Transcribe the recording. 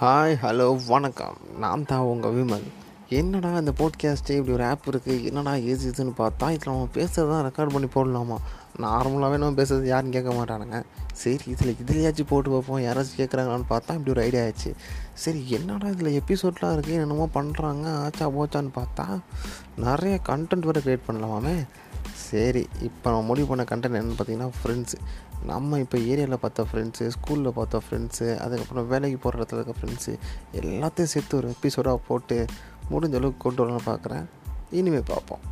Hi hello வணக்கம். நான் தான் உங்கள் விமல். என்னடா இந்த போட்காஸ்ட்டு இப்படி ஒரு ஆப் இருக்குது என்னடா ஏசி இதுன்னு பார்த்தா இதில் நம்ம பேசுகிறது தான் ரெக்கார்ட் பண்ணி போடலாமா? நார்மலாகவே நம்ம பேசுறது யாரும் கேட்க மாட்டானுங்க. சரி இதில் இதுலையாச்சும் போட்டு பார்ப்போம். யாராச்சும் கேட்குறாங்களான்னு பார்த்தா இப்படி ஒரு ஐடியா ஆச்சு. சரி என்னடா இதில் எபிசோட்லாம் இருக்குது என்னமோ பண்ணுறாங்க ஆச்சா போச்சான்னு பார்த்தா நிறைய கண்டென்ட் வேறு க்ரியேட் பண்ணலாமாமே? சரி இப்போ நம்ம முடிவு பண்ண கண்டென்ட் என்னென்னு பார்த்தீங்கன்னா ஃப்ரெண்ட்ஸு நம்ம இப்போ ஏரியாவில் பார்த்த ஃப்ரெண்ட்ஸு ஸ்கூலில் பார்த்த ஃப்ரெண்ட்ஸு அதுக்கப்புறம் வேலைக்கு போகிற இடத்துல இருக்க ஃப்ரெண்ட்ஸு எல்லாத்தையும் சேர்த்து ஒரு எபிசோடாக போட்டு முடிஞ்ச அளவுக்கு கொண்டு வரலாம்னு பார்க்குறேன் இனிமேல் பார்ப்போம்.